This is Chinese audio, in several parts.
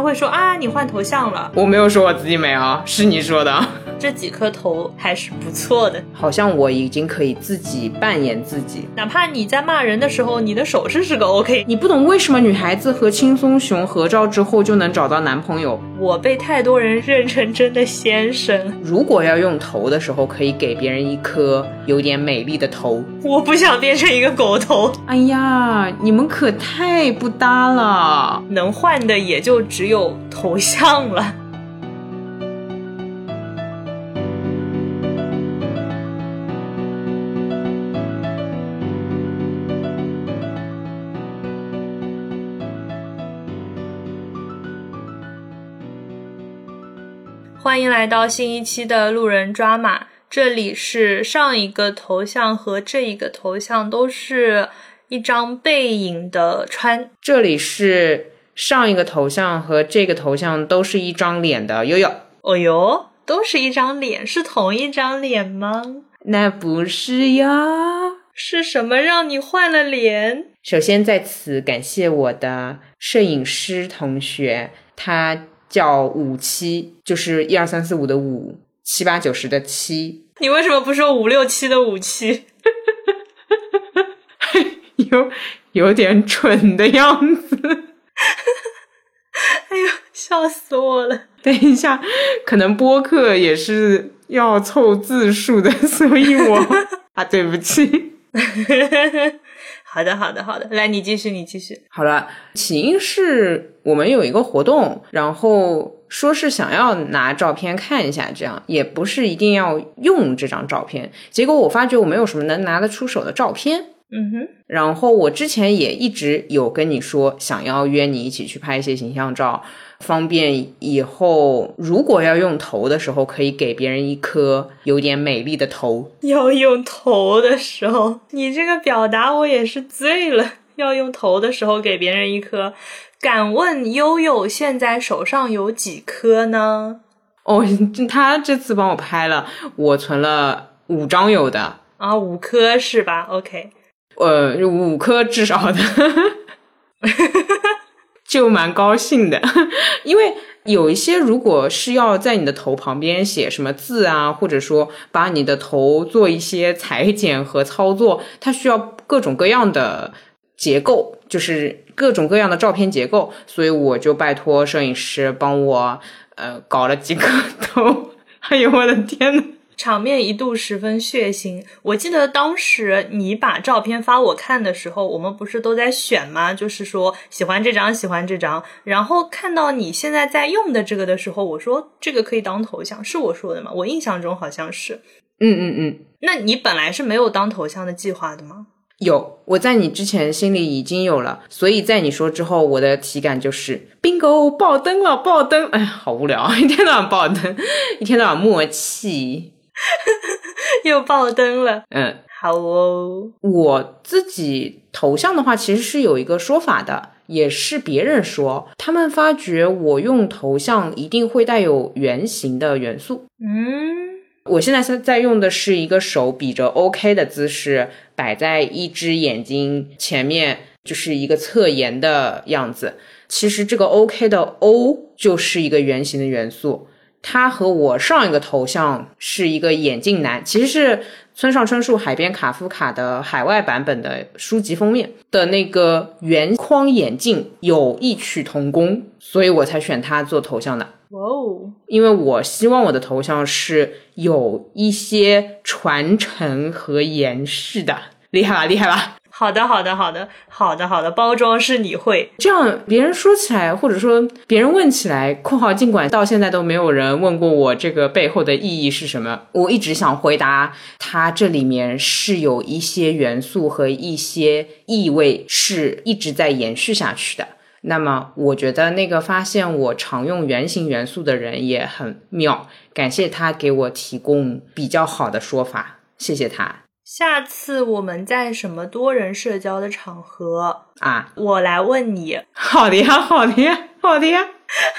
他会说啊，你换头像了。我没有说我自己美啊，是你说的。这几颗头还是不错的，好像我已经可以自己扮演自己。哪怕你在骂人的时候，你的手势是个 OK。你不懂为什么女孩子和轻松熊合照之后就能找到男朋友？我被太多人认成真的先生。如果要用头的时候，可以给别人一颗有点美丽的头。我不想变成一个狗头。哎呀，你们可太不搭了。能换的也就只有头像了。欢迎来到新一期的路人抓马，这里是上一个头像和这一个头像都是一张背影的川，这里是上一个头像和这个头像都是一张脸的悠悠。哦哟，都是一张脸，是同一张脸吗？那不是呀，是什么让你换了脸？首先在此感谢我的摄影师同学，他。叫五七，就是一二三四五的五，七八九十的七。你为什么不说五六七的五七？有有点蠢的样子。哎呦，笑死我了！等一下，可能播客也是要凑字数的，所以我 啊，对不起。好的，好的，好的，来，你继续，你继续。好了，起因是我们有一个活动，然后说是想要拿照片看一下，这样也不是一定要用这张照片。结果我发觉我没有什么能拿得出手的照片。嗯哼，然后我之前也一直有跟你说，想要约你一起去拍一些形象照，方便以后如果要用头的时候，可以给别人一颗有点美丽的头。要用头的时候，你这个表达我也是醉了。要用头的时候给别人一颗，敢问悠悠现在手上有几颗呢？哦，他这次帮我拍了，我存了五张有的啊，五颗是吧？OK。呃，五颗至少的，就蛮高兴的，因为有一些如果是要在你的头旁边写什么字啊，或者说把你的头做一些裁剪和操作，它需要各种各样的结构，就是各种各样的照片结构，所以我就拜托摄影师帮我呃搞了几个头，哎呦我的天呐！场面一度十分血腥。我记得当时你把照片发我看的时候，我们不是都在选吗？就是说喜欢这张，喜欢这张。然后看到你现在在用的这个的时候，我说这个可以当头像，是我说的吗？我印象中好像是。嗯嗯嗯。那你本来是没有当头像的计划的吗？有，我在你之前心里已经有了，所以在你说之后，我的体感就是 bingo 爆灯了，爆灯！哎，好无聊，一天到晚爆灯，一天到晚默契。又爆灯了，嗯，好哦。我自己头像的话，其实是有一个说法的，也是别人说，他们发觉我用头像一定会带有圆形的元素。嗯，我现在在在用的是一个手比着 OK 的姿势，摆在一只眼睛前面，就是一个侧颜的样子。其实这个 OK 的 O 就是一个圆形的元素。他和我上一个头像是一个眼镜男，其实是村上春树《海边卡夫卡》的海外版本的书籍封面的那个圆框眼镜有异曲同工，所以我才选他做头像的。哇哦！因为我希望我的头像是有一些传承和延续的，厉害吧？厉害吧？好的，好的，好的，好的，好的，包装是你会这样，别人说起来，或者说别人问起来，括号尽管到现在都没有人问过我这个背后的意义是什么，我一直想回答，它这里面是有一些元素和一些意味是一直在延续下去的。那么，我觉得那个发现我常用圆形元素的人也很妙，感谢他给我提供比较好的说法，谢谢他。下次我们在什么多人社交的场合啊？我来问你。好的呀，好的呀，好的呀。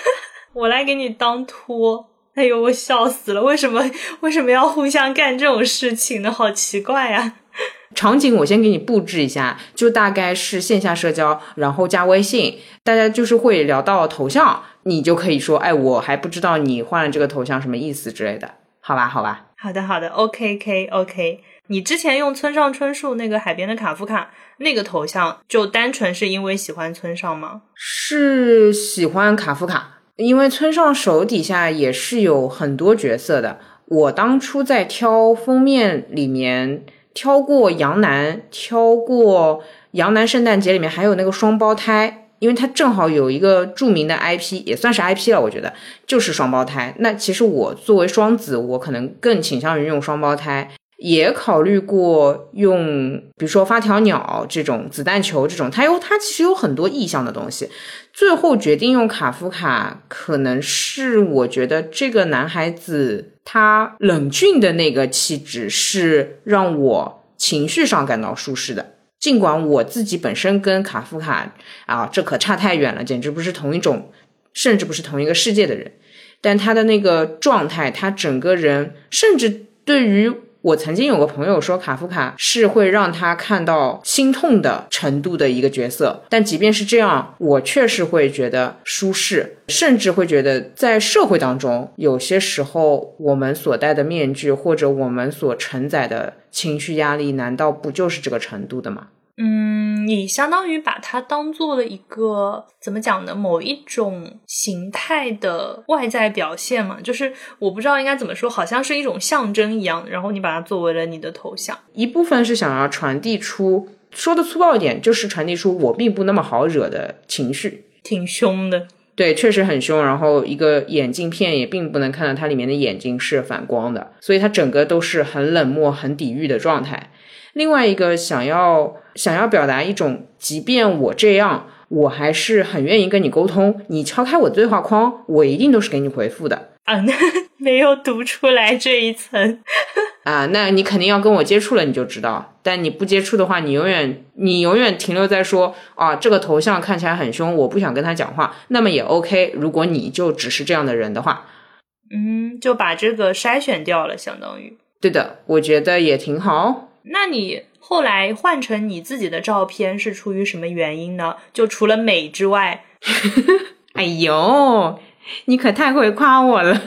我来给你当托。哎呦，我笑死了！为什么为什么要互相干这种事情呢？好奇怪呀。场景我先给你布置一下，就大概是线下社交，然后加微信，大家就是会聊到头像，你就可以说，哎，我还不知道你换了这个头像什么意思之类的，好吧，好吧。好的，好的，OK，K，OK。你之前用村上春树那个海边的卡夫卡那个头像，就单纯是因为喜欢村上吗？是喜欢卡夫卡，因为村上手底下也是有很多角色的。我当初在挑封面里面挑过杨楠，挑过杨楠圣诞节里面还有那个双胞胎。因为他正好有一个著名的 IP，也算是 IP 了，我觉得就是双胞胎。那其实我作为双子，我可能更倾向于用双胞胎，也考虑过用，比如说发条鸟这种子弹球这种，它有它其实有很多意象的东西。最后决定用卡夫卡，可能是我觉得这个男孩子他冷峻的那个气质是让我情绪上感到舒适的。尽管我自己本身跟卡夫卡啊，这可差太远了，简直不是同一种，甚至不是同一个世界的人。但他的那个状态，他整个人，甚至对于我曾经有个朋友说，卡夫卡是会让他看到心痛的程度的一个角色。但即便是这样，我确实会觉得舒适，甚至会觉得在社会当中，有些时候我们所戴的面具，或者我们所承载的。情绪压力难道不就是这个程度的吗？嗯，你相当于把它当做了一个怎么讲呢？某一种形态的外在表现嘛，就是我不知道应该怎么说，好像是一种象征一样。然后你把它作为了你的头像，一部分是想要传递出，说的粗暴一点，就是传递出我并不那么好惹的情绪，挺凶的。对，确实很凶。然后一个眼镜片也并不能看到它里面的眼睛是反光的，所以它整个都是很冷漠、很抵御的状态。另外一个想要想要表达一种，即便我这样，我还是很愿意跟你沟通。你敲开我的对话框，我一定都是给你回复的。啊，那 没有读出来这一层 啊，那你肯定要跟我接触了，你就知道。但你不接触的话，你永远你永远停留在说啊，这个头像看起来很凶，我不想跟他讲话。那么也 OK，如果你就只是这样的人的话，嗯，就把这个筛选掉了，相当于。对的，我觉得也挺好。那你后来换成你自己的照片是出于什么原因呢？就除了美之外，哎呦。你可太会夸我了，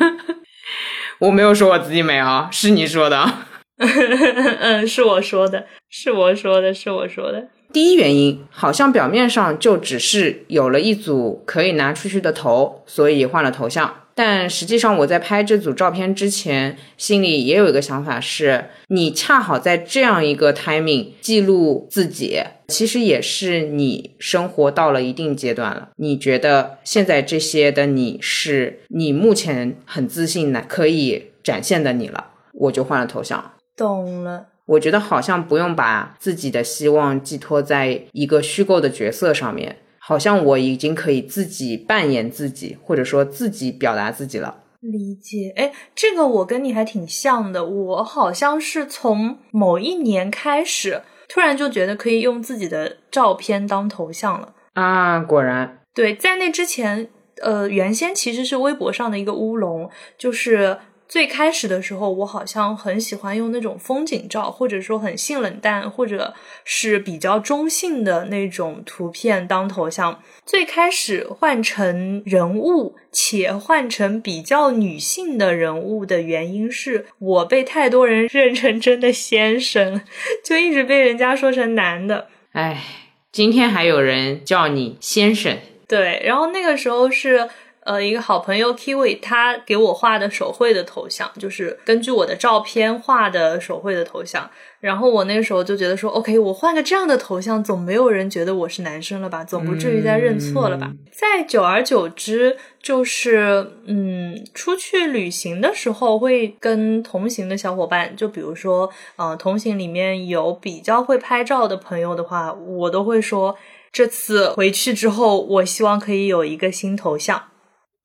我没有说我自己美啊，是你说的。嗯，是我说的，是我说的，是我说的。第一原因好像表面上就只是有了一组可以拿出去的头，所以换了头像。但实际上，我在拍这组照片之前，心里也有一个想法：是你恰好在这样一个 timing 记录自己，其实也是你生活到了一定阶段了。你觉得现在这些的你是你目前很自信的可以展现的你了，我就换了头像。懂了。我觉得好像不用把自己的希望寄托在一个虚构的角色上面。好像我已经可以自己扮演自己，或者说自己表达自己了。理解，哎，这个我跟你还挺像的。我好像是从某一年开始，突然就觉得可以用自己的照片当头像了啊！果然，对，在那之前，呃，原先其实是微博上的一个乌龙，就是。最开始的时候，我好像很喜欢用那种风景照，或者说很性冷淡，或者是比较中性的那种图片当头像。最开始换成人物，且换成比较女性的人物的原因是我被太多人认成真的先生，就一直被人家说成男的。哎，今天还有人叫你先生。对，然后那个时候是。呃，一个好朋友 Kiwi，他给我画的手绘的头像，就是根据我的照片画的手绘的头像。然后我那个时候就觉得说，OK，我换个这样的头像，总没有人觉得我是男生了吧？总不至于再认错了吧？再久而久之，就是嗯，出去旅行的时候，会跟同行的小伙伴，就比如说，呃，同行里面有比较会拍照的朋友的话，我都会说，这次回去之后，我希望可以有一个新头像。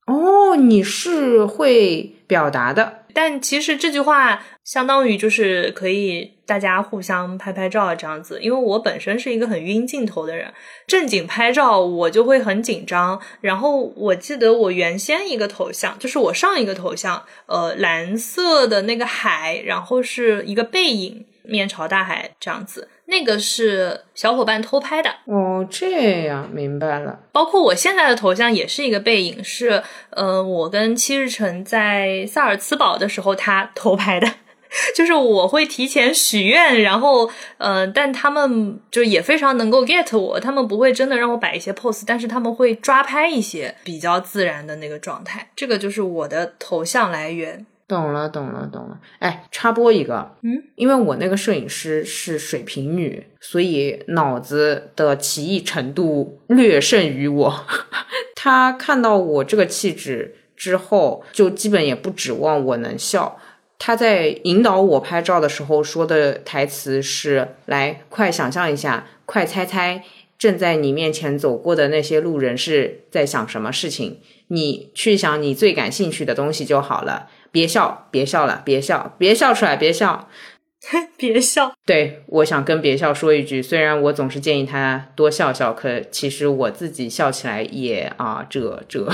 哦，你是会表达的，但其实这句话相当于就是可以大家互相拍拍照这样子。因为我本身是一个很晕镜头的人，正经拍照我就会很紧张。然后我记得我原先一个头像，就是我上一个头像，呃，蓝色的那个海，然后是一个背影。面朝大海这样子。那个是小伙伴偷拍的哦，这样明白了。包括我现在的头像也是一个背影，是呃，我跟七日城在萨尔茨堡的时候他偷拍的。就是我会提前许愿，然后呃，但他们就也非常能够 get 我，他们不会真的让我摆一些 pose，但是他们会抓拍一些比较自然的那个状态。这个就是我的头像来源。懂了，懂了，懂了。哎，插播一个，嗯，因为我那个摄影师是水瓶女，所以脑子的奇异程度略胜于我。他看到我这个气质之后，就基本也不指望我能笑。他在引导我拍照的时候说的台词是：“来，快想象一下，快猜猜，正在你面前走过的那些路人是在想什么事情？你去想你最感兴趣的东西就好了。”别笑，别笑了，别笑，别笑出来，别笑，别笑。对，我想跟别笑说一句，虽然我总是建议他多笑笑，可其实我自己笑起来也啊，这这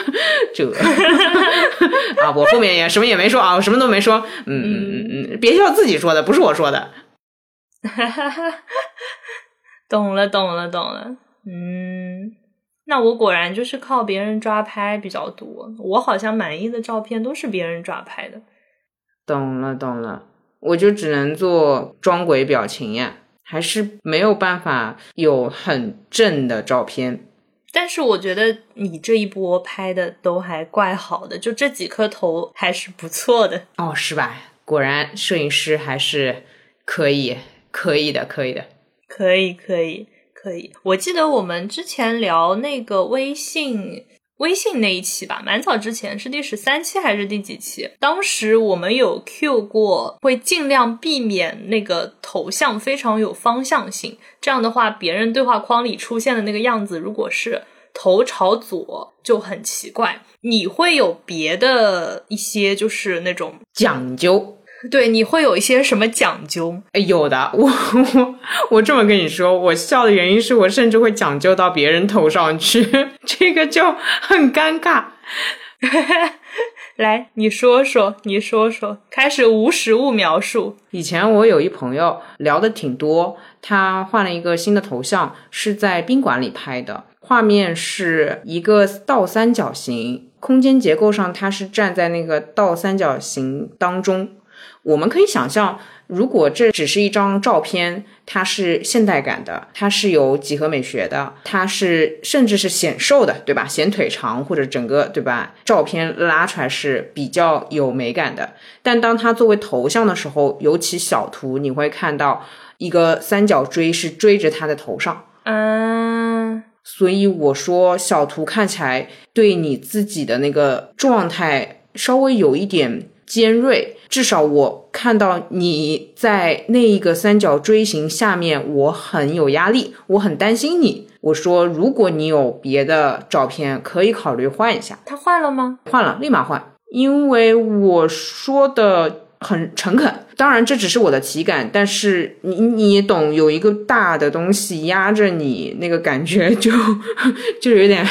这 啊，我后面也什么也没说啊，我什么都没说。嗯嗯嗯嗯，别笑，自己说的，不是我说的。哈哈哈，懂了，懂了，懂了。嗯。那我果然就是靠别人抓拍比较多，我好像满意的照片都是别人抓拍的。懂了懂了，我就只能做装鬼表情呀，还是没有办法有很正的照片。但是我觉得你这一波拍的都还怪好的，就这几颗头还是不错的。哦，是吧？果然摄影师还是可以，可以的，可以的，可以，可以。可以，我记得我们之前聊那个微信微信那一期吧，蛮早之前，是第十三期还是第几期？当时我们有 Q 过，会尽量避免那个头像非常有方向性，这样的话，别人对话框里出现的那个样子，如果是头朝左，就很奇怪。你会有别的一些就是那种讲究？对，你会有一些什么讲究？哎，有的，我 我我这么跟你说，我笑的原因是我甚至会讲究到别人头上去，这个就很尴尬。来，你说说，你说说，开始无实物描述。以前我有一朋友聊的挺多，他换了一个新的头像，是在宾馆里拍的，画面是一个倒三角形，空间结构上他是站在那个倒三角形当中。我们可以想象，如果这只是一张照片，它是现代感的，它是有几何美学的，它是甚至是显瘦的，对吧？显腿长或者整个，对吧？照片拉出来是比较有美感的。但当它作为头像的时候，尤其小图，你会看到一个三角锥是追着它的头上。嗯，所以我说小图看起来对你自己的那个状态稍微有一点。尖锐，至少我看到你在那一个三角锥形下面，我很有压力，我很担心你。我说，如果你有别的照片，可以考虑换一下。他换了吗？换了，立马换。因为我说的很诚恳，当然这只是我的体感，但是你你懂，有一个大的东西压着你，那个感觉就 就有点，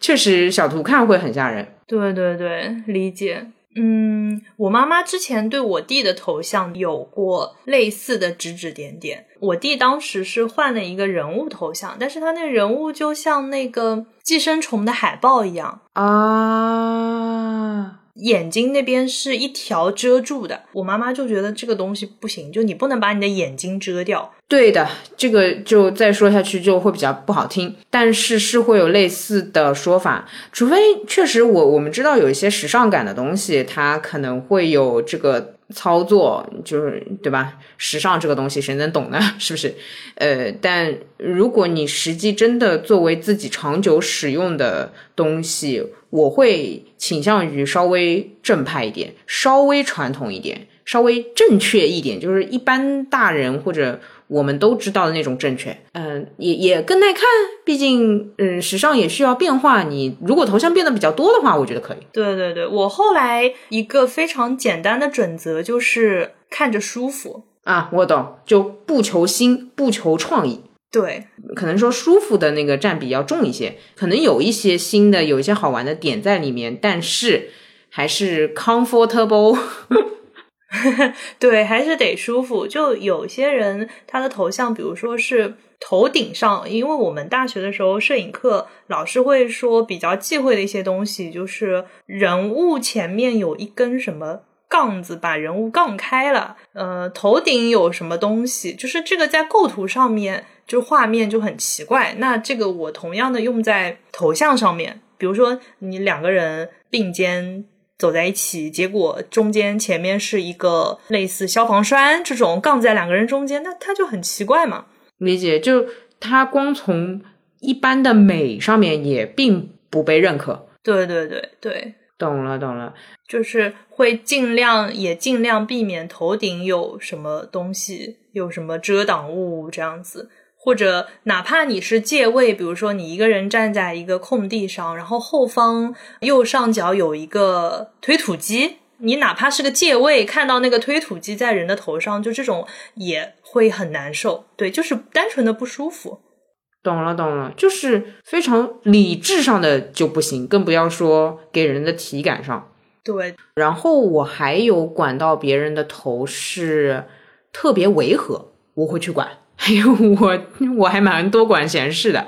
确实小图看会很吓人。对对对，理解。嗯，我妈妈之前对我弟的头像有过类似的指指点点。我弟当时是换了一个人物头像，但是他那人物就像那个寄生虫的海报一样啊。眼睛那边是一条遮住的，我妈妈就觉得这个东西不行，就你不能把你的眼睛遮掉。对的，这个就再说下去就会比较不好听，但是是会有类似的说法，除非确实我我们知道有一些时尚感的东西，它可能会有这个操作，就是对吧？时尚这个东西谁能懂呢？是不是？呃，但如果你实际真的作为自己长久使用的东西，我会倾向于稍微正派一点，稍微传统一点，稍微正确一点，就是一般大人或者我们都知道的那种正确。嗯，也也更耐看，毕竟嗯，时尚也需要变化。你如果头像变得比较多的话，我觉得可以。对对对，我后来一个非常简单的准则就是看着舒服啊，我懂，就不求新，不求创意。对，可能说舒服的那个占比要重一些，可能有一些新的、有一些好玩的点在里面，但是还是 comfortable。对，还是得舒服。就有些人他的头像，比如说是头顶上，因为我们大学的时候摄影课老师会说比较忌讳的一些东西，就是人物前面有一根什么杠子，把人物杠开了。呃，头顶有什么东西，就是这个在构图上面就画面就很奇怪。那这个我同样的用在头像上面，比如说你两个人并肩。走在一起，结果中间前面是一个类似消防栓这种杠在两个人中间，那他就很奇怪嘛。理解，就他光从一般的美上面也并不被认可。对对对对，懂了懂了，就是会尽量也尽量避免头顶有什么东西，有什么遮挡物这样子。或者哪怕你是借位，比如说你一个人站在一个空地上，然后后方右上角有一个推土机，你哪怕是个借位，看到那个推土机在人的头上，就这种也会很难受。对，就是单纯的不舒服。懂了，懂了，就是非常理智上的就不行，更不要说给人的体感上。对，然后我还有管到别人的头是特别违和，我会去管。还有我，我还蛮多管闲事的，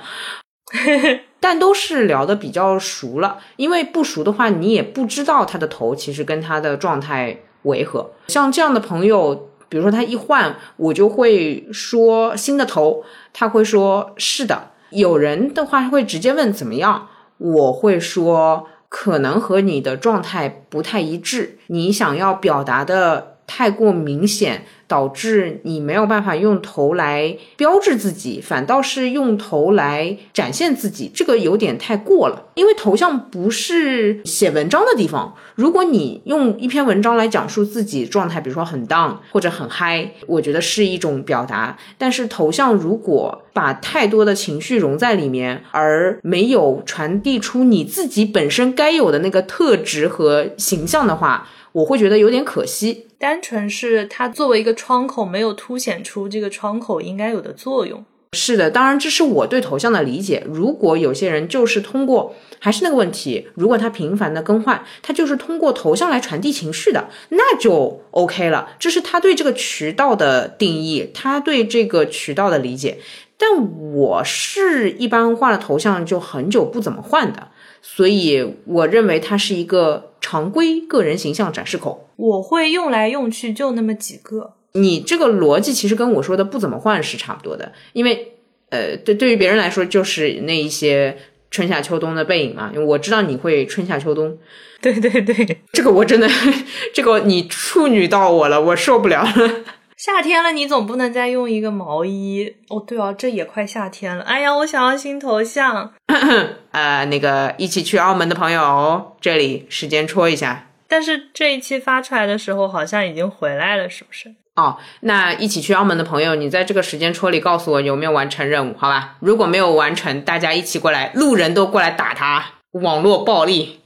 但都是聊的比较熟了。因为不熟的话，你也不知道他的头其实跟他的状态违和。像这样的朋友，比如说他一换，我就会说新的头，他会说是的。有人的话会直接问怎么样，我会说可能和你的状态不太一致，你想要表达的太过明显。导致你没有办法用头来标志自己，反倒是用头来展现自己，这个有点太过了。因为头像不是写文章的地方。如果你用一篇文章来讲述自己状态，比如说很 down 或者很嗨，我觉得是一种表达。但是头像如果把太多的情绪融在里面，而没有传递出你自己本身该有的那个特质和形象的话，我会觉得有点可惜。单纯是它作为一个窗口，没有凸显出这个窗口应该有的作用。是的，当然这是我对头像的理解。如果有些人就是通过，还是那个问题，如果他频繁的更换，他就是通过头像来传递情绪的，那就 OK 了。这是他对这个渠道的定义，他对这个渠道的理解。但我是一般换了头像就很久不怎么换的。所以我认为它是一个常规个人形象展示口。我会用来用去就那么几个。你这个逻辑其实跟我说的不怎么换是差不多的，因为呃，对对于别人来说就是那一些春夏秋冬的背影嘛。因为我知道你会春夏秋冬。对对对，这个我真的，这个你处女到我了，我受不了了。夏天了，你总不能再用一个毛衣哦。对啊，这也快夏天了。哎呀，我想要新头像。呃，那个一起去澳门的朋友，这里时间戳一下。但是这一期发出来的时候，好像已经回来了，是不是？哦，那一起去澳门的朋友，你在这个时间戳里告诉我有没有完成任务，好吧？如果没有完成，大家一起过来，路人都过来打他，网络暴力。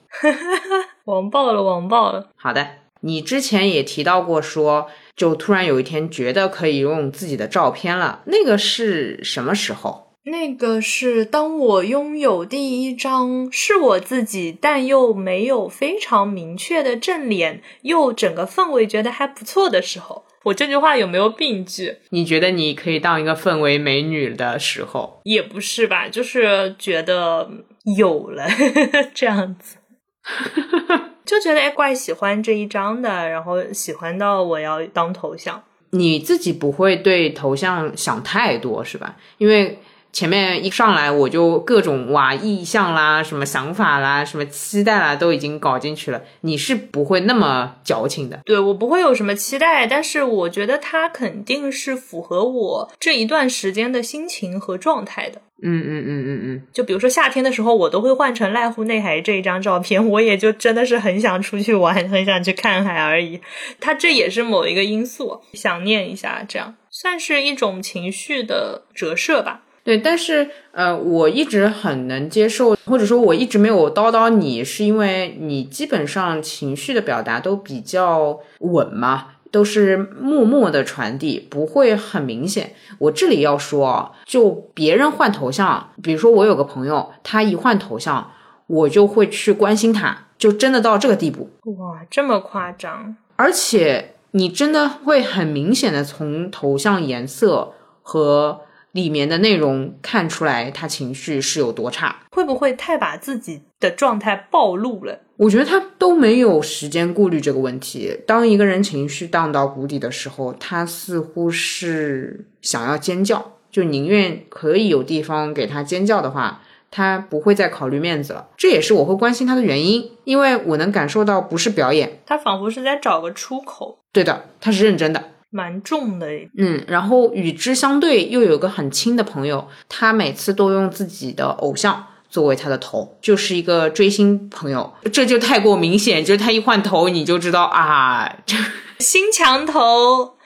网暴了，网暴了。好的，你之前也提到过说。就突然有一天觉得可以用自己的照片了，那个是什么时候？那个是当我拥有第一张是我自己，但又没有非常明确的正脸，又整个氛围觉得还不错的时候。我这句话有没有病句？你觉得你可以当一个氛围美女的时候？也不是吧，就是觉得有了 这样子。就觉得哎，怪喜欢这一张的，然后喜欢到我要当头像。你自己不会对头像想太多是吧？因为前面一上来我就各种哇意向啦、什么想法啦、什么期待啦，都已经搞进去了。你是不会那么矫情的。对我不会有什么期待，但是我觉得它肯定是符合我这一段时间的心情和状态的。嗯嗯嗯嗯嗯，就比如说夏天的时候，我都会换成濑户内海这一张照片，我也就真的是很想出去玩，很想去看海而已。它这也是某一个因素，想念一下，这样算是一种情绪的折射吧。对，但是呃，我一直很能接受，或者说我一直没有叨叨你，是因为你基本上情绪的表达都比较稳嘛。都是默默的传递，不会很明显。我这里要说，就别人换头像，比如说我有个朋友，他一换头像，我就会去关心他，就真的到这个地步。哇，这么夸张！而且你真的会很明显的从头像颜色和里面的内容看出来他情绪是有多差。会不会太把自己的状态暴露了？我觉得他都没有时间顾虑这个问题。当一个人情绪荡到谷底的时候，他似乎是想要尖叫，就宁愿可以有地方给他尖叫的话，他不会再考虑面子了。这也是我会关心他的原因，因为我能感受到不是表演，他仿佛是在找个出口，对的，他是认真的。蛮重的。嗯，然后与之相对又有一个很亲的朋友，他每次都用自己的偶像作为他的头，就是一个追星朋友，这就太过明显，就是他一换头你就知道啊，这新墙头，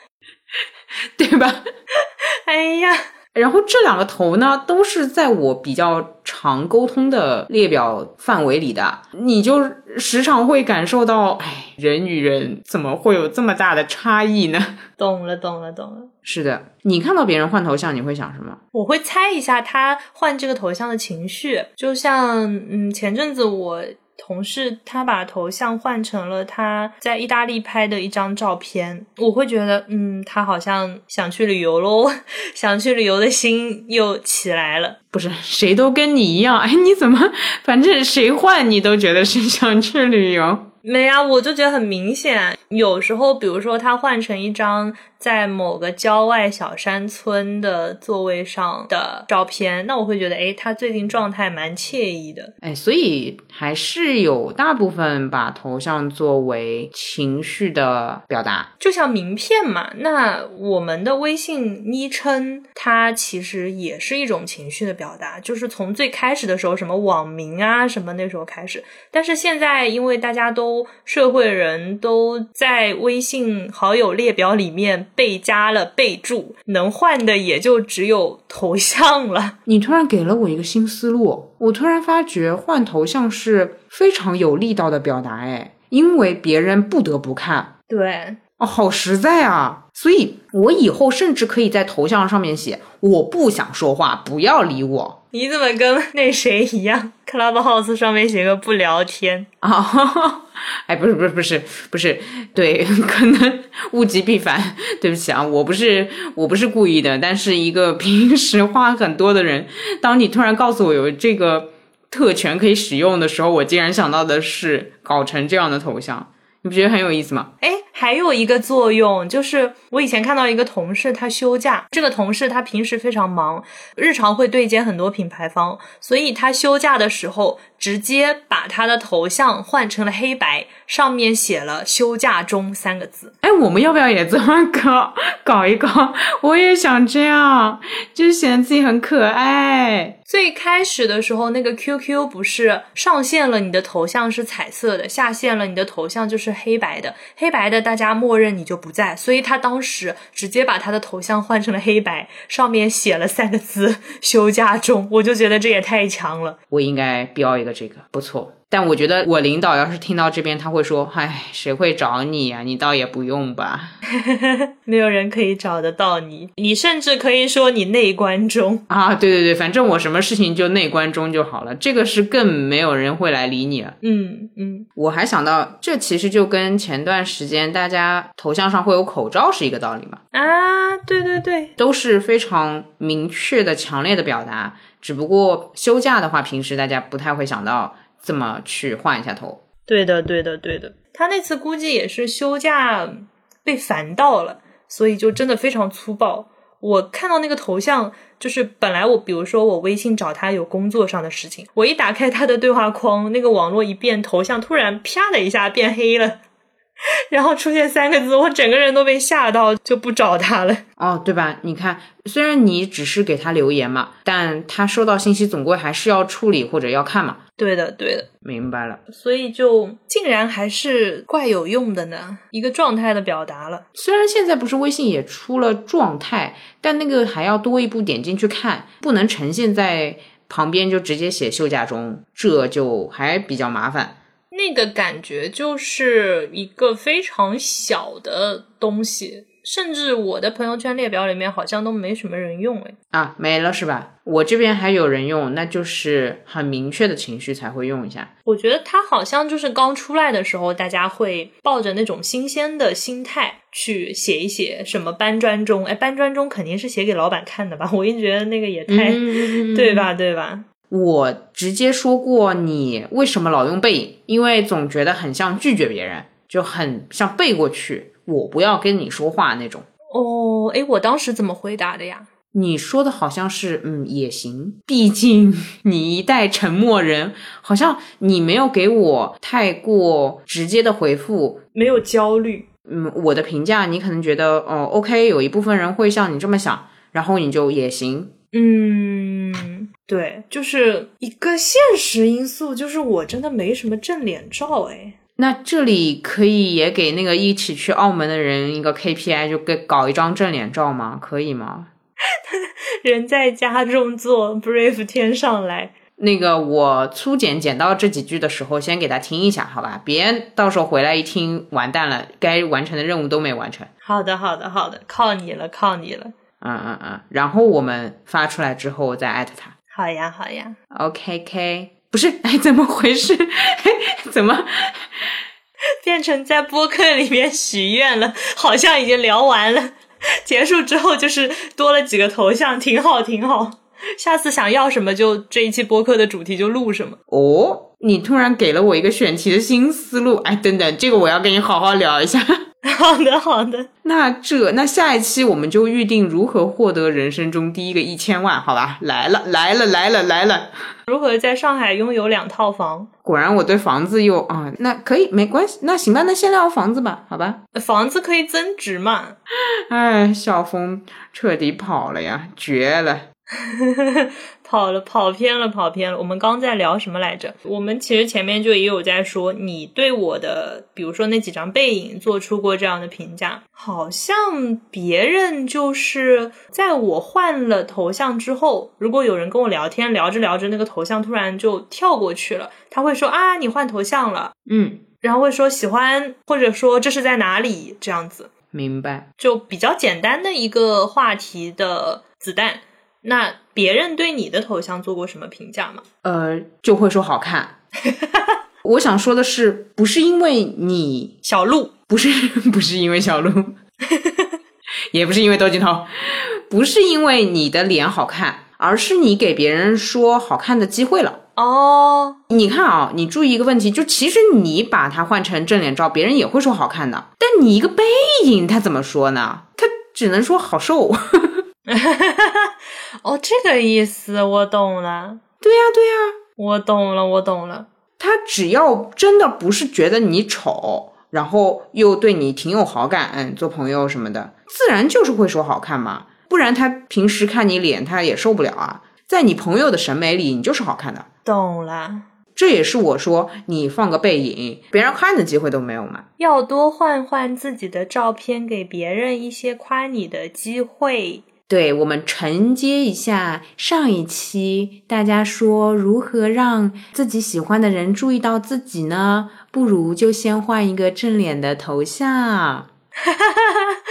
对吧？哎呀，然后这两个头呢，都是在我比较常沟通的列表范围里的，你就时常会感受到，哎，人与人怎么会有这么大的差异呢？懂了，懂了，懂了。是的，你看到别人换头像，你会想什么？我会猜一下他换这个头像的情绪，就像嗯，前阵子我同事他把头像换成了他在意大利拍的一张照片，我会觉得嗯，他好像想去旅游喽，想去旅游的心又起来了。不是谁都跟你一样，哎，你怎么反正谁换你都觉得是想去旅游？没啊，我就觉得很明显。有时候，比如说他换成一张在某个郊外小山村的座位上的照片，那我会觉得，诶，他最近状态蛮惬意的。哎，所以还是有大部分把头像作为情绪的表达，就像名片嘛。那我们的微信昵称，它其实也是一种情绪的表达，就是从最开始的时候，什么网名啊，什么那时候开始。但是现在，因为大家都社会人都在微信好友列表里面被加了备注，能换的也就只有头像了。你突然给了我一个新思路，我突然发觉换头像是非常有力道的表达，哎，因为别人不得不看，对，哦，好实在啊！所以我以后甚至可以在头像上面写“我不想说话，不要理我你怎么跟那谁一样？Clubhouse 上面写个不聊天，”啊。哎，不是，不是，不是，不是，对，可能物极必反。对不起啊，我不是，我不是故意的。但是一个平时话很多的人，当你突然告诉我有这个特权可以使用的时候，我竟然想到的是搞成这样的头像，你不觉得很有意思吗？哎，还有一个作用就是，我以前看到一个同事他休假，这个同事他平时非常忙，日常会对接很多品牌方，所以他休假的时候直接把他的头像换成了黑白，上面写了“休假中”三个字。哎，我们要不要也这么搞搞一搞？我也想这样，就是显得自己很可爱。最开始的时候，那个 QQ 不是上线了，你的头像是彩色的；下线了，你的头像就是黑白的。黑白的大家默认你就不在，所以他当时直接把他的头像换成了黑白，上面写了三个字“ 休假中”。我就觉得这也太强了。我应该标一个这个，不错。但我觉得我领导要是听到这边，他会说：“唉，谁会找你呀？你倒也不用吧。没有人可以找得到你，你甚至可以说你内关中。”啊，对对对，反正我什么事情就内关中就好了。这个是更没有人会来理你了。嗯嗯，我还想到，这其实就跟前段时间大家头像上会有口罩是一个道理嘛，啊，对对对，都是非常明确的、强烈的表达。只不过休假的话，平时大家不太会想到这么去换一下头。对的对的对的。他那次估计也是休假被烦到了，所以就真的非常粗暴。我看到那个头像，就是本来我比如说我微信找他有工作上的事情，我一打开他的对话框，那个网络一变，头像突然啪的一下变黑了，然后出现三个字，我整个人都被吓到，就不找他了。哦，对吧？你看，虽然你只是给他留言嘛，但他收到信息总归还是要处理或者要看嘛。对的对的，明白了。所以就竟然还是怪有用的呢，一个状态的表达了。虽然现在不是微信也出了状态，但那个还要多一步点进去看，不能呈现在旁边就直接写休假中，这就还比较麻烦。那个感觉就是一个非常小的东西，甚至我的朋友圈列表里面好像都没什么人用哎。啊，没了是吧？我这边还有人用，那就是很明确的情绪才会用一下。我觉得它好像就是刚出来的时候，大家会抱着那种新鲜的心态去写一写什么搬砖中，哎，搬砖中肯定是写给老板看的吧？我一直觉得那个也太，对吧？对吧？我直接说过，你为什么老用背影？因为总觉得很像拒绝别人，就很像背过去。我不要跟你说话那种哦，哎，我当时怎么回答的呀？你说的好像是嗯也行，毕竟你一代沉默人，好像你没有给我太过直接的回复，没有焦虑。嗯，我的评价你可能觉得哦，OK，有一部分人会像你这么想，然后你就也行。嗯，对，就是一个现实因素，就是我真的没什么正脸照，哎。那这里可以也给那个一起去澳门的人一个 KPI，就给搞一张正脸照吗？可以吗？人在家中坐，Brave 天上来。那个我粗剪剪到这几句的时候，先给他听一下，好吧？别到时候回来一听，完蛋了，该完成的任务都没完成。好的，好的，好的，靠你了，靠你了。嗯嗯嗯，然后我们发出来之后再艾特他。好呀，好呀。OKK，不是，哎，怎么回事？怎么？变成在播客里面许愿了，好像已经聊完了。结束之后就是多了几个头像，挺好，挺好。下次想要什么就这一期播客的主题就录什么。哦，你突然给了我一个选题的新思路。哎，等等，这个我要跟你好好聊一下。好的，好的。那这那下一期我们就预定如何获得人生中第一个一千万，好吧？来了，来了，来了，来了。如何在上海拥有两套房？果然我对房子又啊，那可以没关系，那行吧，那先聊房子吧，好吧？房子可以增值嘛？哎，小峰彻底跑了呀，绝了。跑了，跑偏了，跑偏了。我们刚在聊什么来着？我们其实前面就也有在说，你对我的，比如说那几张背影，做出过这样的评价。好像别人就是在我换了头像之后，如果有人跟我聊天，聊着聊着，那个头像突然就跳过去了，他会说啊，你换头像了，嗯，然后会说喜欢，或者说这是在哪里这样子。明白，就比较简单的一个话题的子弹。那别人对你的头像做过什么评价吗？呃，就会说好看。我想说的是，不是因为你小鹿，不是 不是因为小鹿，也不是因为窦靖涛，不是因为你的脸好看，而是你给别人说好看的机会了。哦，你看啊，你注意一个问题，就其实你把它换成正脸照，别人也会说好看的，但你一个背影，他怎么说呢？他只能说好瘦。哦，这个意思我懂了。对呀，对呀，我懂了，我懂了。他只要真的不是觉得你丑，然后又对你挺有好感，做朋友什么的，自然就是会说好看嘛。不然他平时看你脸，他也受不了啊。在你朋友的审美里，你就是好看的。懂了。这也是我说你放个背影，别人看的机会都没有嘛。要多换换自己的照片，给别人一些夸你的机会。对我们承接一下上一期，大家说如何让自己喜欢的人注意到自己呢？不如就先换一个正脸的头像。哈哈哈哈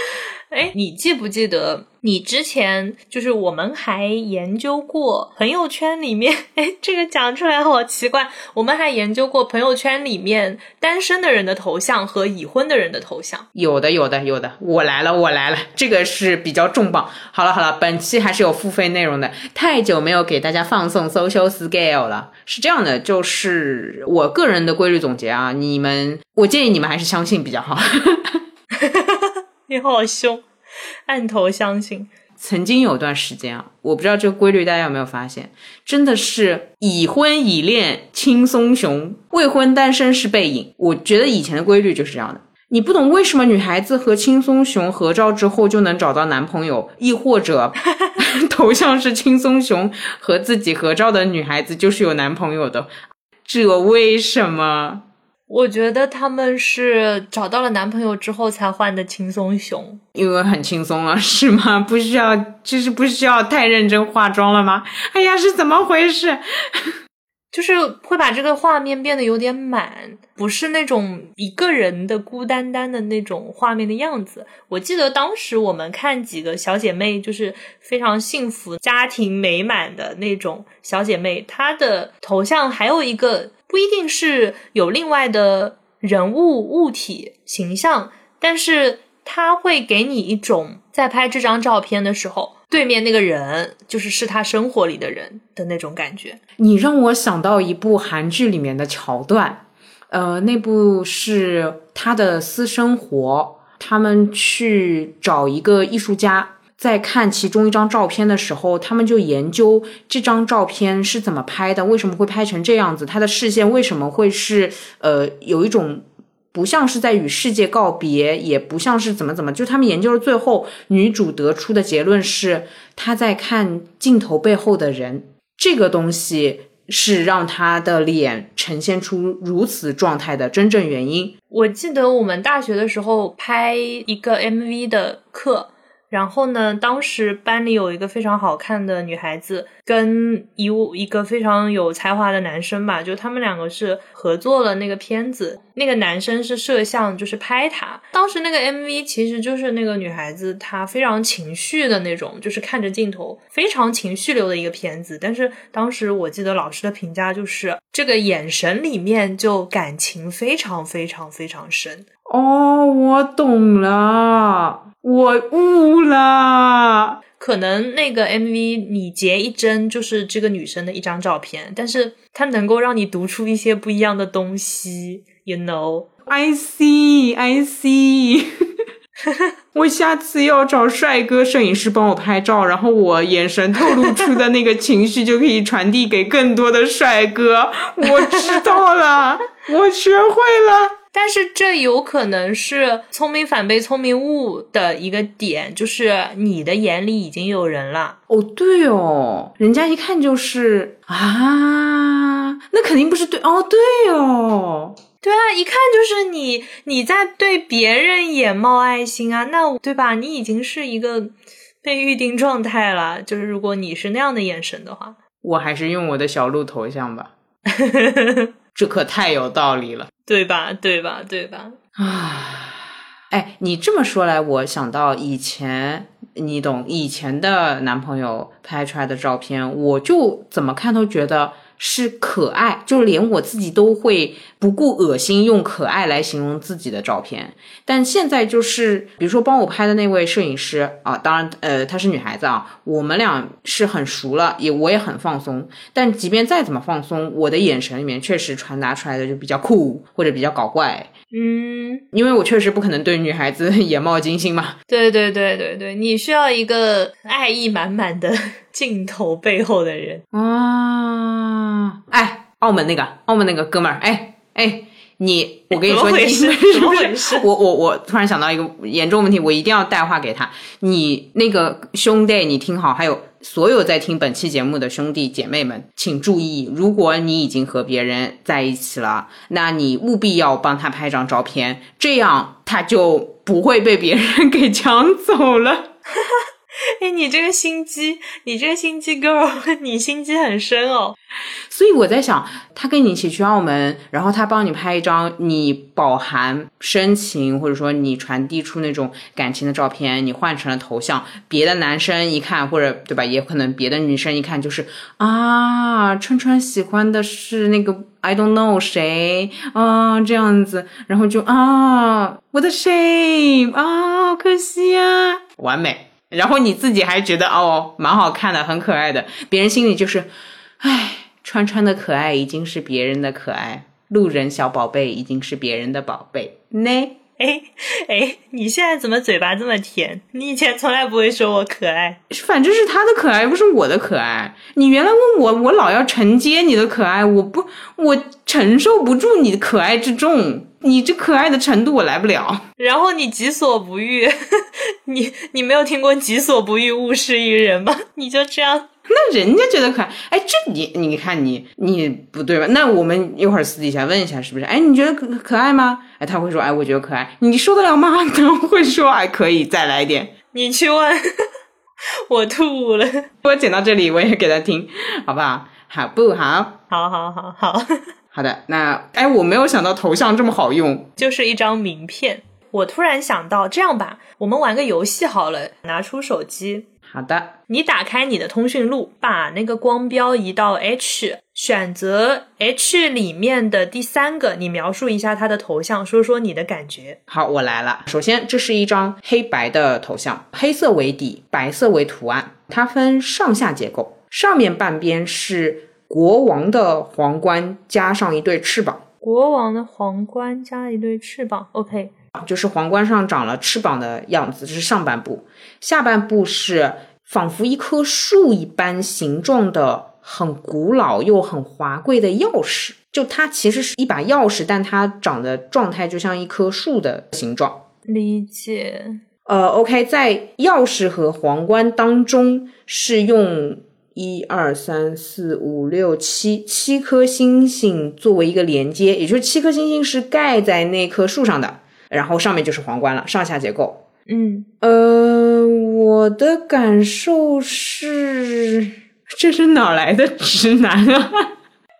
哎，你记不记得你之前就是我们还研究过朋友圈里面？哎，这个讲出来好奇怪。我们还研究过朋友圈里面单身的人的头像和已婚的人的头像。有的，有的，有的。我来了，我来了。这个是比较重磅。好了，好了，本期还是有付费内容的。太久没有给大家放送 social scale 了。是这样的，就是我个人的规律总结啊。你们，我建议你们还是相信比较好。你好凶，按头相信。曾经有段时间啊，我不知道这个规律大家有没有发现，真的是已婚已恋轻松熊，未婚单身是背影。我觉得以前的规律就是这样的。你不懂为什么女孩子和轻松熊合照之后就能找到男朋友，亦或者 头像是轻松熊和自己合照的女孩子就是有男朋友的，这为什么？我觉得他们是找到了男朋友之后才换的轻松熊，因为很轻松了，是吗？不需要，就是不需要太认真化妆了吗？哎呀，是怎么回事？就是会把这个画面变得有点满，不是那种一个人的孤单单的那种画面的样子。我记得当时我们看几个小姐妹，就是非常幸福、家庭美满的那种小姐妹，她的头像还有一个不一定是有另外的人物物体形象，但是它会给你一种在拍这张照片的时候。对面那个人就是是他生活里的人的那种感觉。你让我想到一部韩剧里面的桥段，呃，那部是他的私生活。他们去找一个艺术家，在看其中一张照片的时候，他们就研究这张照片是怎么拍的，为什么会拍成这样子，他的视线为什么会是呃有一种。不像是在与世界告别，也不像是怎么怎么，就他们研究了最后，女主得出的结论是她在看镜头背后的人，这个东西是让她的脸呈现出如此状态的真正原因。我记得我们大学的时候拍一个 MV 的课。然后呢？当时班里有一个非常好看的女孩子，跟一一个非常有才华的男生吧，就他们两个是合作了那个片子。那个男生是摄像，就是拍她。当时那个 MV 其实就是那个女孩子她非常情绪的那种，就是看着镜头非常情绪流的一个片子。但是当时我记得老师的评价就是这个眼神里面就感情非常非常非常深。哦，我懂了。我悟了，可能那个 MV 你截一帧就是这个女生的一张照片，但是它能够让你读出一些不一样的东西。You know, I see, I see。我下次要找帅哥摄影师帮我拍照，然后我眼神透露出的那个情绪就可以传递给更多的帅哥。我知道了，我学会了。但是这有可能是聪明反被聪明误的一个点，就是你的眼里已经有人了。哦，对哦，人家一看就是啊，那肯定不是对哦，对哦，对啊，一看就是你你在对别人眼冒爱心啊，那对吧？你已经是一个被预定状态了。就是如果你是那样的眼神的话，我还是用我的小鹿头像吧。这可太有道理了，对吧？对吧？对吧？啊，哎，你这么说来，我想到以前，你懂，以前的男朋友拍出来的照片，我就怎么看都觉得。是可爱，就是连我自己都会不顾恶心用可爱来形容自己的照片。但现在就是，比如说帮我拍的那位摄影师啊，当然，呃，她是女孩子啊，我们俩是很熟了，也我也很放松。但即便再怎么放松，我的眼神里面确实传达出来的就比较酷或者比较搞怪。嗯，因为我确实不可能对女孩子 眼冒金星嘛。对对对对对，你需要一个爱意满满的 镜头背后的人啊！哎，澳门那个，澳门那个哥们儿，哎哎，你，我跟你说，你 怎么回事？我我我突然想到一个严重问题，我一定要带话给他。你那个兄弟，你听好，还有。所有在听本期节目的兄弟姐妹们，请注意，如果你已经和别人在一起了，那你务必要帮他拍张照片，这样他就不会被别人给抢走了。哎，你这个心机，你这个心机 girl，你心机很深哦。所以我在想，他跟你一起去澳门，然后他帮你拍一张你饱含深情，或者说你传递出那种感情的照片，你换成了头像，别的男生一看，或者对吧，也可能别的女生一看，就是啊，川川喜欢的是那个 I don't know 谁啊，这样子，然后就啊，我的 shame 啊，可惜啊，完美。然后你自己还觉得哦，蛮好看的，很可爱的，别人心里就是，唉，川川的可爱已经是别人的可爱，路人小宝贝已经是别人的宝贝 呢。哎哎，你现在怎么嘴巴这么甜？你以前从来不会说我可爱，反正是他的可爱，不是我的可爱。你原来问我，我老要承接你的可爱，我不，我承受不住你的可爱之重。你这可爱的程度我来不了，然后你己所不欲，你你没有听过己所不欲勿施于人吗？你就这样，那人家觉得可爱，哎，这你你看你你不对吧？那我们一会儿私底下问一下是不是？哎，你觉得可可爱吗？哎，他会说，哎，我觉得可爱，你受得了吗？他会说，哎，可以再来一点，你去问，我吐了。我剪到这里，我也给他听，好不好？好不好？好好好好，好的，那哎，我没有想到头像这么好用，就是一张名片。我突然想到，这样吧，我们玩个游戏好了，拿出手机，好的，你打开你的通讯录，把那个光标移到 H，选择 H 里面的第三个，你描述一下他的头像，说说你的感觉。好，我来了。首先，这是一张黑白的头像，黑色为底，白色为图案，它分上下结构，上面半边是国王的皇冠加上一对翅膀，国王的皇冠加一对翅膀，OK。就是皇冠上长了翅膀的样子，这是上半部。下半部是仿佛一棵树一般形状的，很古老又很华贵的钥匙。就它其实是一把钥匙，但它长的状态就像一棵树的形状。理解。呃，OK，在钥匙和皇冠当中是用一二三四五六七七颗星星作为一个连接，也就是七颗星星是盖在那棵树上的。然后上面就是皇冠了，上下结构。嗯，呃，我的感受是，这是哪来的直男啊？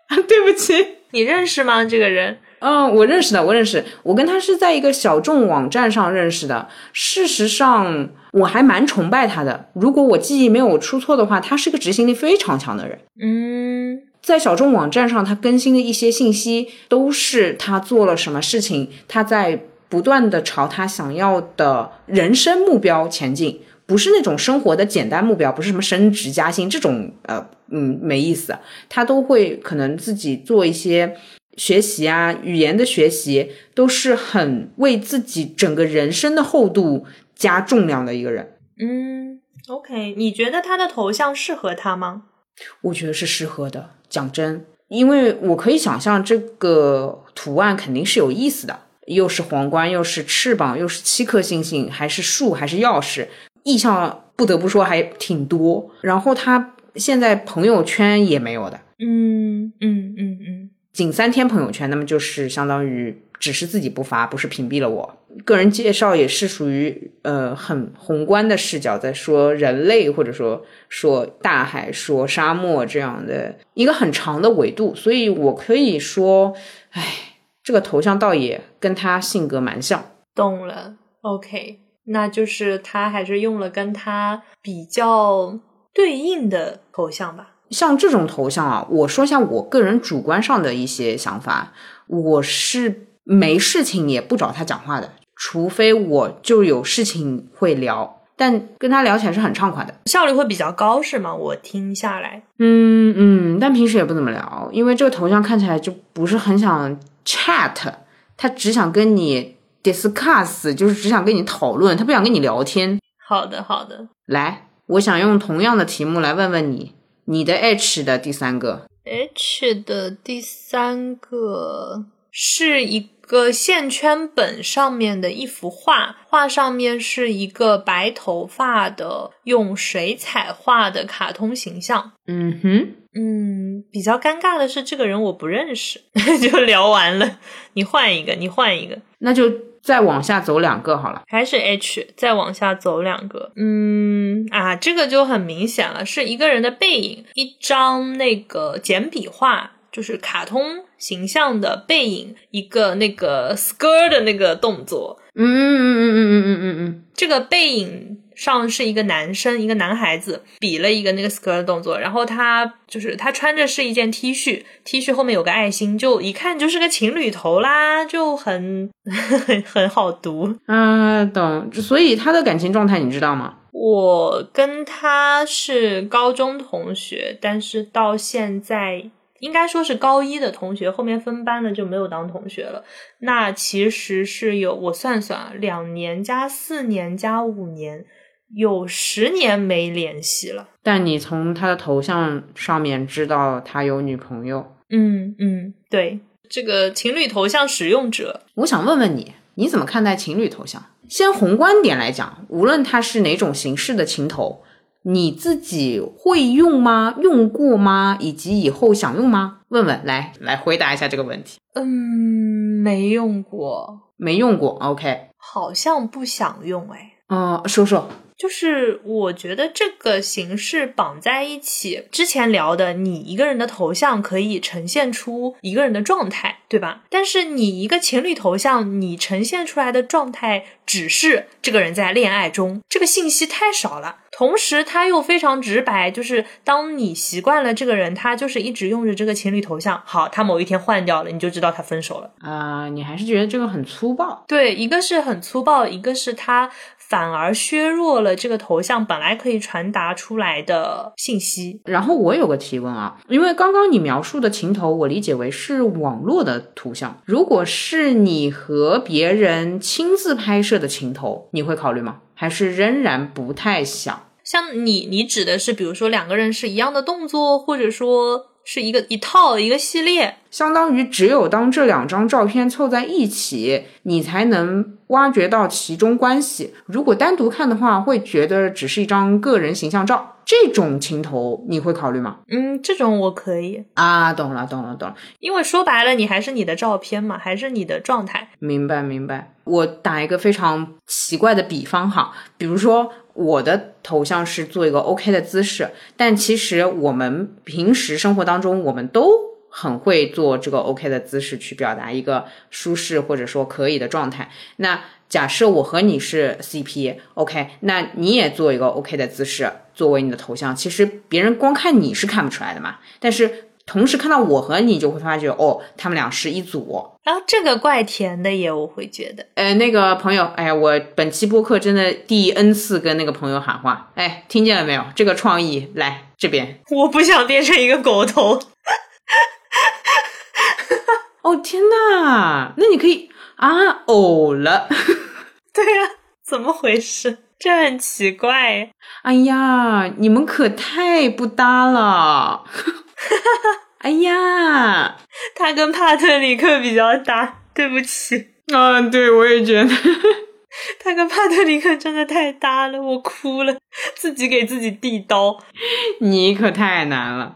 对不起，你认识吗？这个人？嗯，我认识的，我认识。我跟他是在一个小众网站上认识的。事实上，我还蛮崇拜他的。如果我记忆没有出错的话，他是个执行力非常强的人。嗯，在小众网站上，他更新的一些信息都是他做了什么事情，他在。不断的朝他想要的人生目标前进，不是那种生活的简单目标，不是什么升职加薪这种，呃，嗯，没意思。他都会可能自己做一些学习啊，语言的学习，都是很为自己整个人生的厚度加重量的一个人。嗯，OK，你觉得他的头像适合他吗？我觉得是适合的，讲真，因为我可以想象这个图案肯定是有意思的。又是皇冠，又是翅膀，又是七颗星星，还是树，还是钥匙，意象不得不说还挺多。然后他现在朋友圈也没有的，嗯嗯嗯嗯，仅三天朋友圈，那么就是相当于只是自己不发，不是屏蔽了我。个人介绍也是属于呃很宏观的视角，在说人类或者说说大海、说沙漠这样的一个很长的维度，所以我可以说，唉。这个头像倒也跟他性格蛮像，懂了。OK，那就是他还是用了跟他比较对应的头像吧。像这种头像啊，我说一下我个人主观上的一些想法，我是没事情也不找他讲话的，除非我就有事情会聊，但跟他聊起来是很畅快的，效率会比较高，是吗？我听下来，嗯嗯，但平时也不怎么聊，因为这个头像看起来就不是很想。Chat，他只想跟你 discuss，就是只想跟你讨论，他不想跟你聊天。好的，好的。来，我想用同样的题目来问问你，你的 H 的第三个，H 的第三个是一个线圈本上面的一幅画，画上面是一个白头发的用水彩画的卡通形象。嗯哼。嗯，比较尴尬的是，这个人我不认识，就聊完了。你换一个，你换一个，那就再往下走两个好了。还是 H，再往下走两个。嗯啊，这个就很明显了，是一个人的背影，一张那个简笔画，就是卡通形象的背影，一个那个 skirt 的那个动作。嗯嗯嗯嗯嗯嗯嗯嗯，这个背影。上是一个男生，一个男孩子比了一个那个 skirt 的动作，然后他就是他穿着是一件 T 恤，T 恤后面有个爱心，就一看就是个情侣头啦，就很很 很好读啊，懂。所以他的感情状态你知道吗？我跟他是高中同学，但是到现在。应该说是高一的同学，后面分班了就没有当同学了。那其实是有我算算，两年加四年加五年，有十年没联系了。但你从他的头像上面知道他有女朋友。嗯嗯，对，这个情侣头像使用者，我想问问你，你怎么看待情侣头像？先宏观点来讲，无论它是哪种形式的情头。你自己会用吗？用过吗？以及以后想用吗？问问，来来回答一下这个问题。嗯，没用过，没用过。OK，好像不想用哎。哦，说说，就就是我觉得这个形式绑在一起，之前聊的，你一个人的头像可以呈现出一个人的状态，对吧？但是你一个情侣头像，你呈现出来的状态只是这个人在恋爱中，这个信息太少了。同时，他又非常直白，就是当你习惯了这个人，他就是一直用着这个情侣头像，好，他某一天换掉了，你就知道他分手了啊。你还是觉得这个很粗暴？对，一个是很粗暴，一个是他。反而削弱了这个头像本来可以传达出来的信息。然后我有个提问啊，因为刚刚你描述的情头，我理解为是网络的图像。如果是你和别人亲自拍摄的情头，你会考虑吗？还是仍然不太想？像你，你指的是比如说两个人是一样的动作，或者说？是一个一套一个系列，相当于只有当这两张照片凑在一起，你才能挖掘到其中关系。如果单独看的话，会觉得只是一张个人形象照。这种情头你会考虑吗？嗯，这种我可以啊，懂了，懂了，懂了。因为说白了，你还是你的照片嘛，还是你的状态。明白，明白。我打一个非常奇怪的比方哈，比如说。我的头像是做一个 OK 的姿势，但其实我们平时生活当中，我们都很会做这个 OK 的姿势去表达一个舒适或者说可以的状态。那假设我和你是 CP，OK，那你也做一个 OK 的姿势作为你的头像，其实别人光看你是看不出来的嘛，但是。同时看到我和你，就会发觉哦，他们俩是一组。然后这个怪甜的耶，我会觉得。呃，那个朋友，哎呀，我本期播客真的第 N 次跟那个朋友喊话，哎，听见了没有？这个创意来这边。我不想变成一个狗头。哦天呐，那你可以啊呕了。对呀，怎么回事？这很奇怪。哎呀，你们可太不搭了。哈哈哈！哎呀，他跟帕特里克比较搭，对不起。啊，对，我也觉得，他跟帕特里克真的太搭了，我哭了，自己给自己递刀。你可太难了。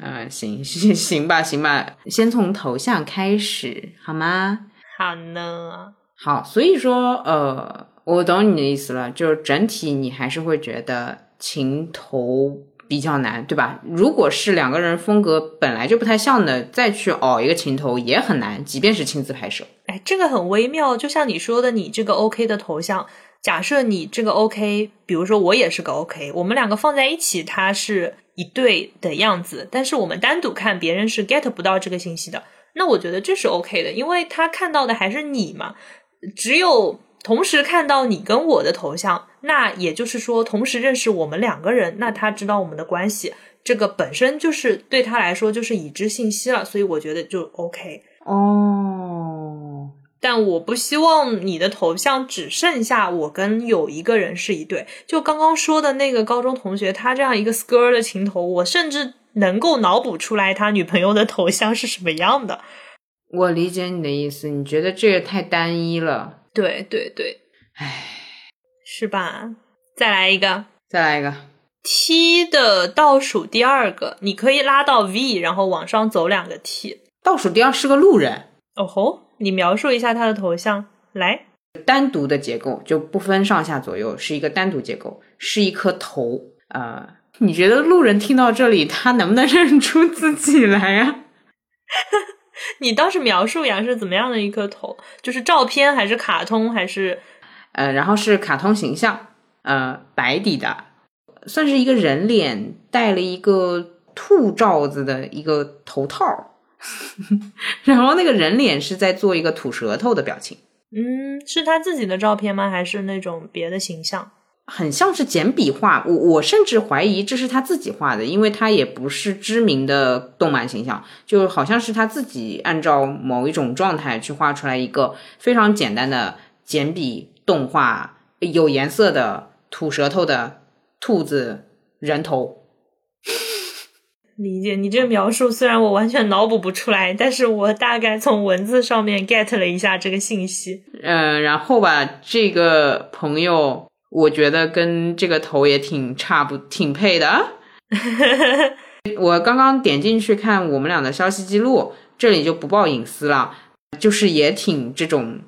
啊，行行行吧，行吧，先从头像开始好吗？好呢。好，所以说，呃，我懂你的意思了，就是整体你还是会觉得情头。比较难，对吧？如果是两个人风格本来就不太像的，再去熬一个情头也很难，即便是亲自拍摄。哎，这个很微妙，就像你说的，你这个 OK 的头像，假设你这个 OK，比如说我也是个 OK，我们两个放在一起，它是一对的样子，但是我们单独看，别人是 get 不到这个信息的。那我觉得这是 OK 的，因为他看到的还是你嘛，只有。同时看到你跟我的头像，那也就是说，同时认识我们两个人，那他知道我们的关系，这个本身就是对他来说就是已知信息了，所以我觉得就 OK 哦。但我不希望你的头像只剩下我跟有一个人是一对，就刚刚说的那个高中同学，他这样一个 skr 的情头，我甚至能够脑补出来他女朋友的头像是什么样的。我理解你的意思，你觉得这个太单一了。对对对，唉，是吧？再来一个，再来一个。T 的倒数第二个，你可以拉到 V，然后往上走两个 T。倒数第二是个路人。哦吼，你描述一下他的头像。来，单独的结构就不分上下左右，是一个单独结构，是一颗头。呃，你觉得路人听到这里，他能不能认出自己来呀？你倒是描述呀，是怎么样的一颗头？就是照片还是卡通还是？呃，然后是卡通形象，呃，白底的，算是一个人脸，戴了一个兔罩子的一个头套，然后那个人脸是在做一个吐舌头的表情。嗯，是他自己的照片吗？还是那种别的形象？很像是简笔画，我我甚至怀疑这是他自己画的，因为他也不是知名的动漫形象，就好像是他自己按照某一种状态去画出来一个非常简单的简笔动画，有颜色的吐舌头的兔子人头。理解你这个描述，虽然我完全脑补不出来，但是我大概从文字上面 get 了一下这个信息。嗯，然后吧，这个朋友。我觉得跟这个头也挺差不挺配的。我刚刚点进去看我们俩的消息记录，这里就不报隐私了，就是也挺这种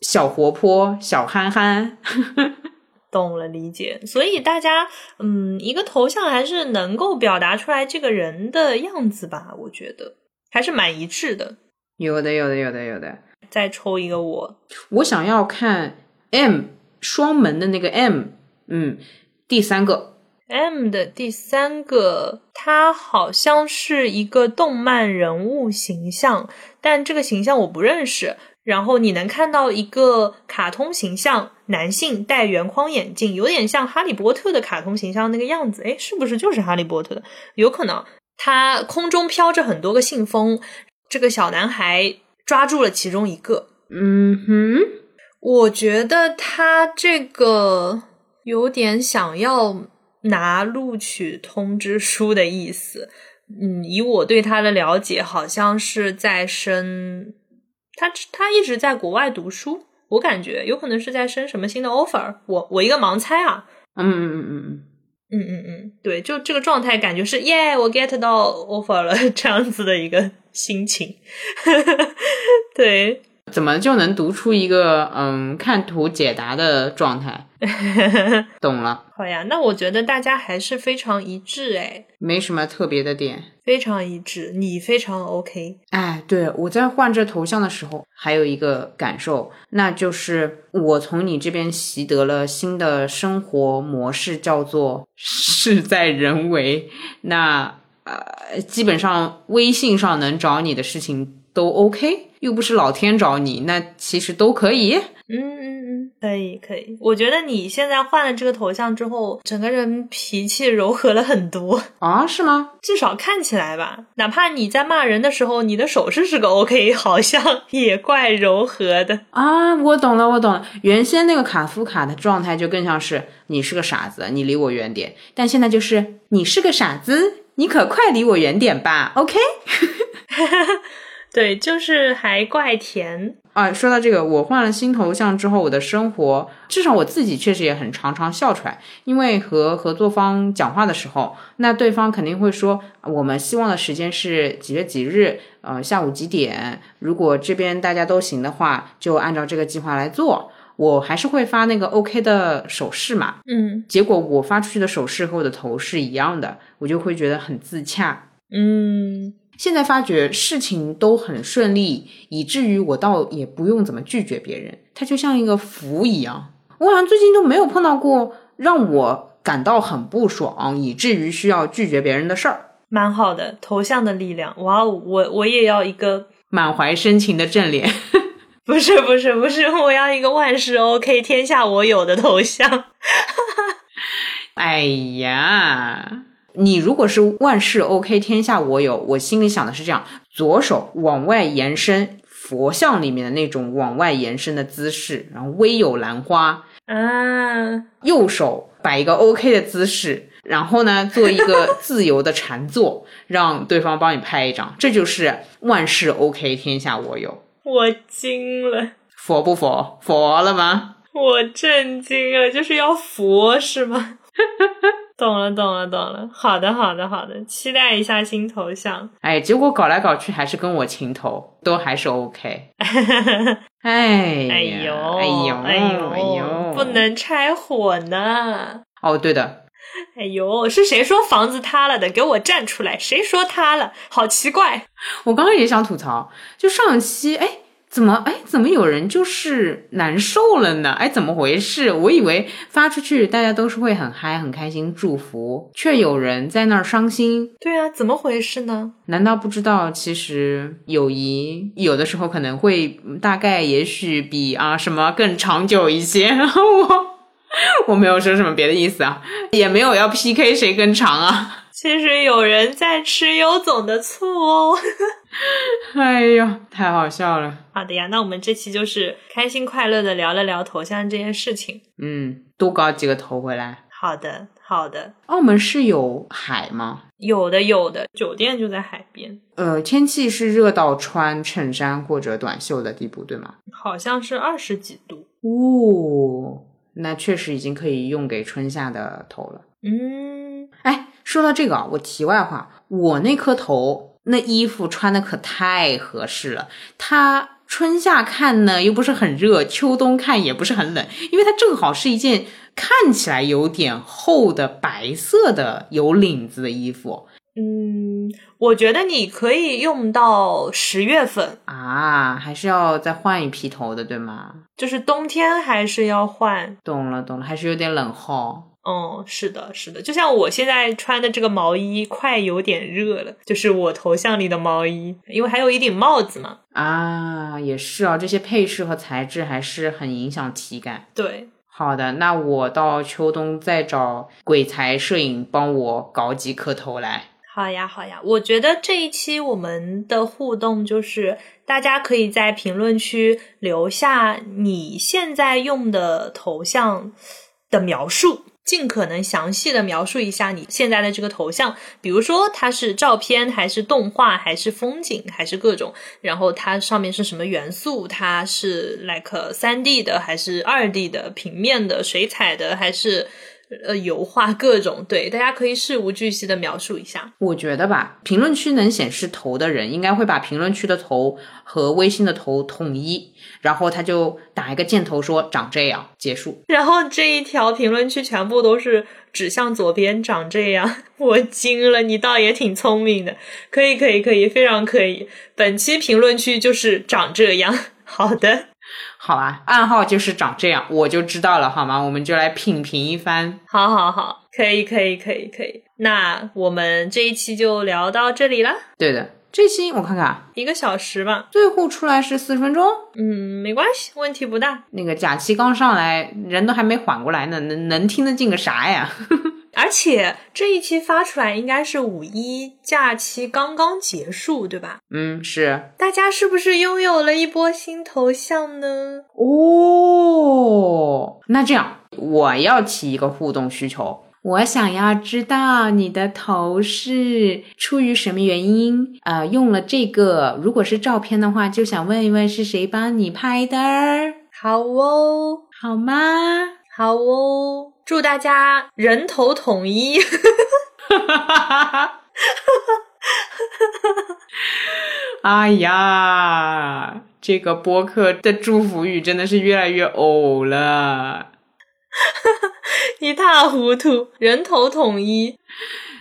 小小活泼、小憨憨。懂了，理解。所以大家，嗯，一个头像还是能够表达出来这个人的样子吧？我觉得还是蛮一致的。有的，有的，有的，有的。再抽一个我，我想要看 M 双门的那个 M，嗯，第三个 M 的第三个，他好像是一个动漫人物形象，但这个形象我不认识。然后你能看到一个卡通形象，男性戴圆框眼镜，有点像哈利波特的卡通形象那个样子。诶，是不是就是哈利波特的？有可能。他空中飘着很多个信封，这个小男孩抓住了其中一个。嗯哼，我觉得他这个有点想要拿录取通知书的意思。嗯，以我对他的了解，好像是在升。他他一直在国外读书，我感觉有可能是在申什么新的 offer，我我一个盲猜啊，嗯嗯嗯嗯。嗯嗯嗯，对，就这个状态，感觉是耶，我 get 到 offer 了 这样子的一个心情。对，怎么就能读出一个嗯看图解答的状态？懂了。好呀，那我觉得大家还是非常一致哎，没什么特别的点，非常一致，你非常 OK。哎，对我在换这头像的时候，还有一个感受，那就是我从你这边习得了新的生活模式，叫做事在人为。那呃，基本上微信上能找你的事情都 OK。又不是老天找你，那其实都可以。嗯嗯嗯，可以可以。我觉得你现在换了这个头像之后，整个人脾气柔和了很多啊？是吗？至少看起来吧。哪怕你在骂人的时候，你的手势是个 OK，好像也怪柔和的啊。我懂了，我懂了。原先那个卡夫卡的状态就更像是你是个傻子，你离我远点。但现在就是你是个傻子，你可快离我远点吧。OK。对，就是还怪甜啊！说到这个，我换了新头像之后，我的生活至少我自己确实也很常常笑出来。因为和合作方讲话的时候，那对方肯定会说，我们希望的时间是几月几日，呃，下午几点。如果这边大家都行的话，就按照这个计划来做。我还是会发那个 OK 的手势嘛，嗯，结果我发出去的手势和我的头是一样的，我就会觉得很自洽，嗯。现在发觉事情都很顺利，以至于我倒也不用怎么拒绝别人，它就像一个符一样。我好像最近都没有碰到过让我感到很不爽，以至于需要拒绝别人的事儿。蛮好的，头像的力量，哇，我我也要一个满怀深情的正脸。不是不是不是，我要一个万事 OK，天下我有的头像。哎呀。你如果是万事 OK，天下我有，我心里想的是这样：左手往外延伸，佛像里面的那种往外延伸的姿势，然后微有兰花啊；右手摆一个 OK 的姿势，然后呢做一个 自由的禅坐，让对方帮你拍一张，这就是万事 OK，天下我有。我惊了，佛不佛？佛了吗？我震惊了，就是要佛是吗？懂了，懂了，懂了。好的，好的，好的。期待一下新头像。哎，结果搞来搞去还是跟我情头，都还是 OK。哎，哎呦，哎呦，哎呦，不能拆伙呢。哦，对的。哎呦，是谁说房子塌了的？给我站出来！谁说塌了？好奇怪。我刚刚也想吐槽，就上期，哎。怎么哎？怎么有人就是难受了呢？哎，怎么回事？我以为发出去大家都是会很嗨、很开心、祝福，却有人在那儿伤心。对啊，怎么回事呢？难道不知道？其实友谊有的时候可能会大概、也许比啊什么更长久一些。我我没有说什么别的意思啊，也没有要 PK 谁更长啊。其实有人在吃优总的醋哦，哎呀，太好笑了。好的呀，那我们这期就是开心快乐的聊了聊头像这件事情。嗯，多搞几个头回来。好的，好的。澳门是有海吗？有的，有的，酒店就在海边。呃，天气是热到穿衬衫或者短袖的地步，对吗？好像是二十几度。哦，那确实已经可以用给春夏的头了。嗯，哎。说到这个啊，我题外话，我那颗头那衣服穿的可太合适了。它春夏看呢又不是很热，秋冬看也不是很冷，因为它正好是一件看起来有点厚的白色的有领子的衣服。嗯，我觉得你可以用到十月份啊，还是要再换一批头的，对吗？就是冬天还是要换。懂了，懂了，还是有点冷哈。嗯，是的，是的，就像我现在穿的这个毛衣，快有点热了，就是我头像里的毛衣，因为还有一顶帽子嘛。啊，也是啊，这些配饰和材质还是很影响体感。对，好的，那我到秋冬再找鬼才摄影帮我搞几颗头来。好呀，好呀，我觉得这一期我们的互动就是大家可以在评论区留下你现在用的头像的描述。尽可能详细的描述一下你现在的这个头像，比如说它是照片还是动画还是风景还是各种，然后它上面是什么元素，它是 like 三 D 的还是二 D 的平面的水彩的还是。呃，油画各种对，大家可以事无巨细的描述一下。我觉得吧，评论区能显示头的人，应该会把评论区的头和微信的头统一，然后他就打一个箭头说长这样结束。然后这一条评论区全部都是指向左边长这样，我惊了，你倒也挺聪明的，可以可以可以，非常可以。本期评论区就是长这样，好的。好啊，暗号就是长这样，我就知道了，好吗？我们就来品评一番。好，好，好，可以，可以，可以，可以。那我们这一期就聊到这里了。对的，这期我看看，一个小时吧。最后出来是四十分钟。嗯，没关系，问题不大。那个假期刚上来，人都还没缓过来呢，能能听得进个啥呀？而且这一期发出来应该是五一假期刚刚结束，对吧？嗯，是。大家是不是拥有了一波新头像呢？哦，那这样我要提一个互动需求，我想要知道你的头是出于什么原因呃用了这个。如果是照片的话，就想问一问是谁帮你拍的？好哦，好吗？好哦。祝大家人头统一！哎呀，这个播客的祝福语真的是越来越呕了，一塌糊涂。人头统一，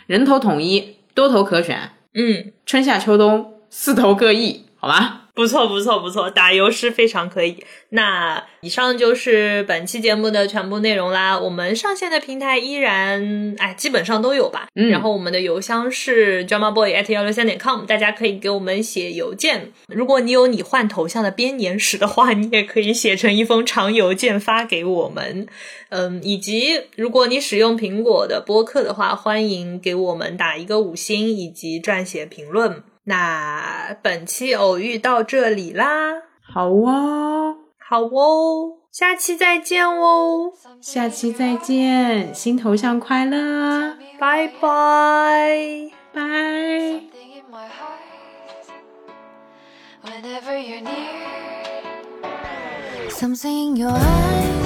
人头统一，多头可选。嗯，春夏秋冬四头各异，好吧？不错，不错，不错，打油诗非常可以。那以上就是本期节目的全部内容啦。我们上线的平台依然，哎，基本上都有吧。嗯。然后我们的邮箱是 drama boy at 幺六三点 com，大家可以给我们写邮件。如果你有你换头像的编年史的话，你也可以写成一封长邮件发给我们。嗯，以及如果你使用苹果的播客的话，欢迎给我们打一个五星以及撰写评论。那本期偶遇到这里啦，好哦，好哦，下期再见哦，下期再见，新头像快乐，拜拜，拜。Whenever you're near, something in your eyes.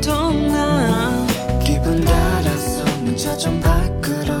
동안 기분 달아서 문자 좀 바꾸러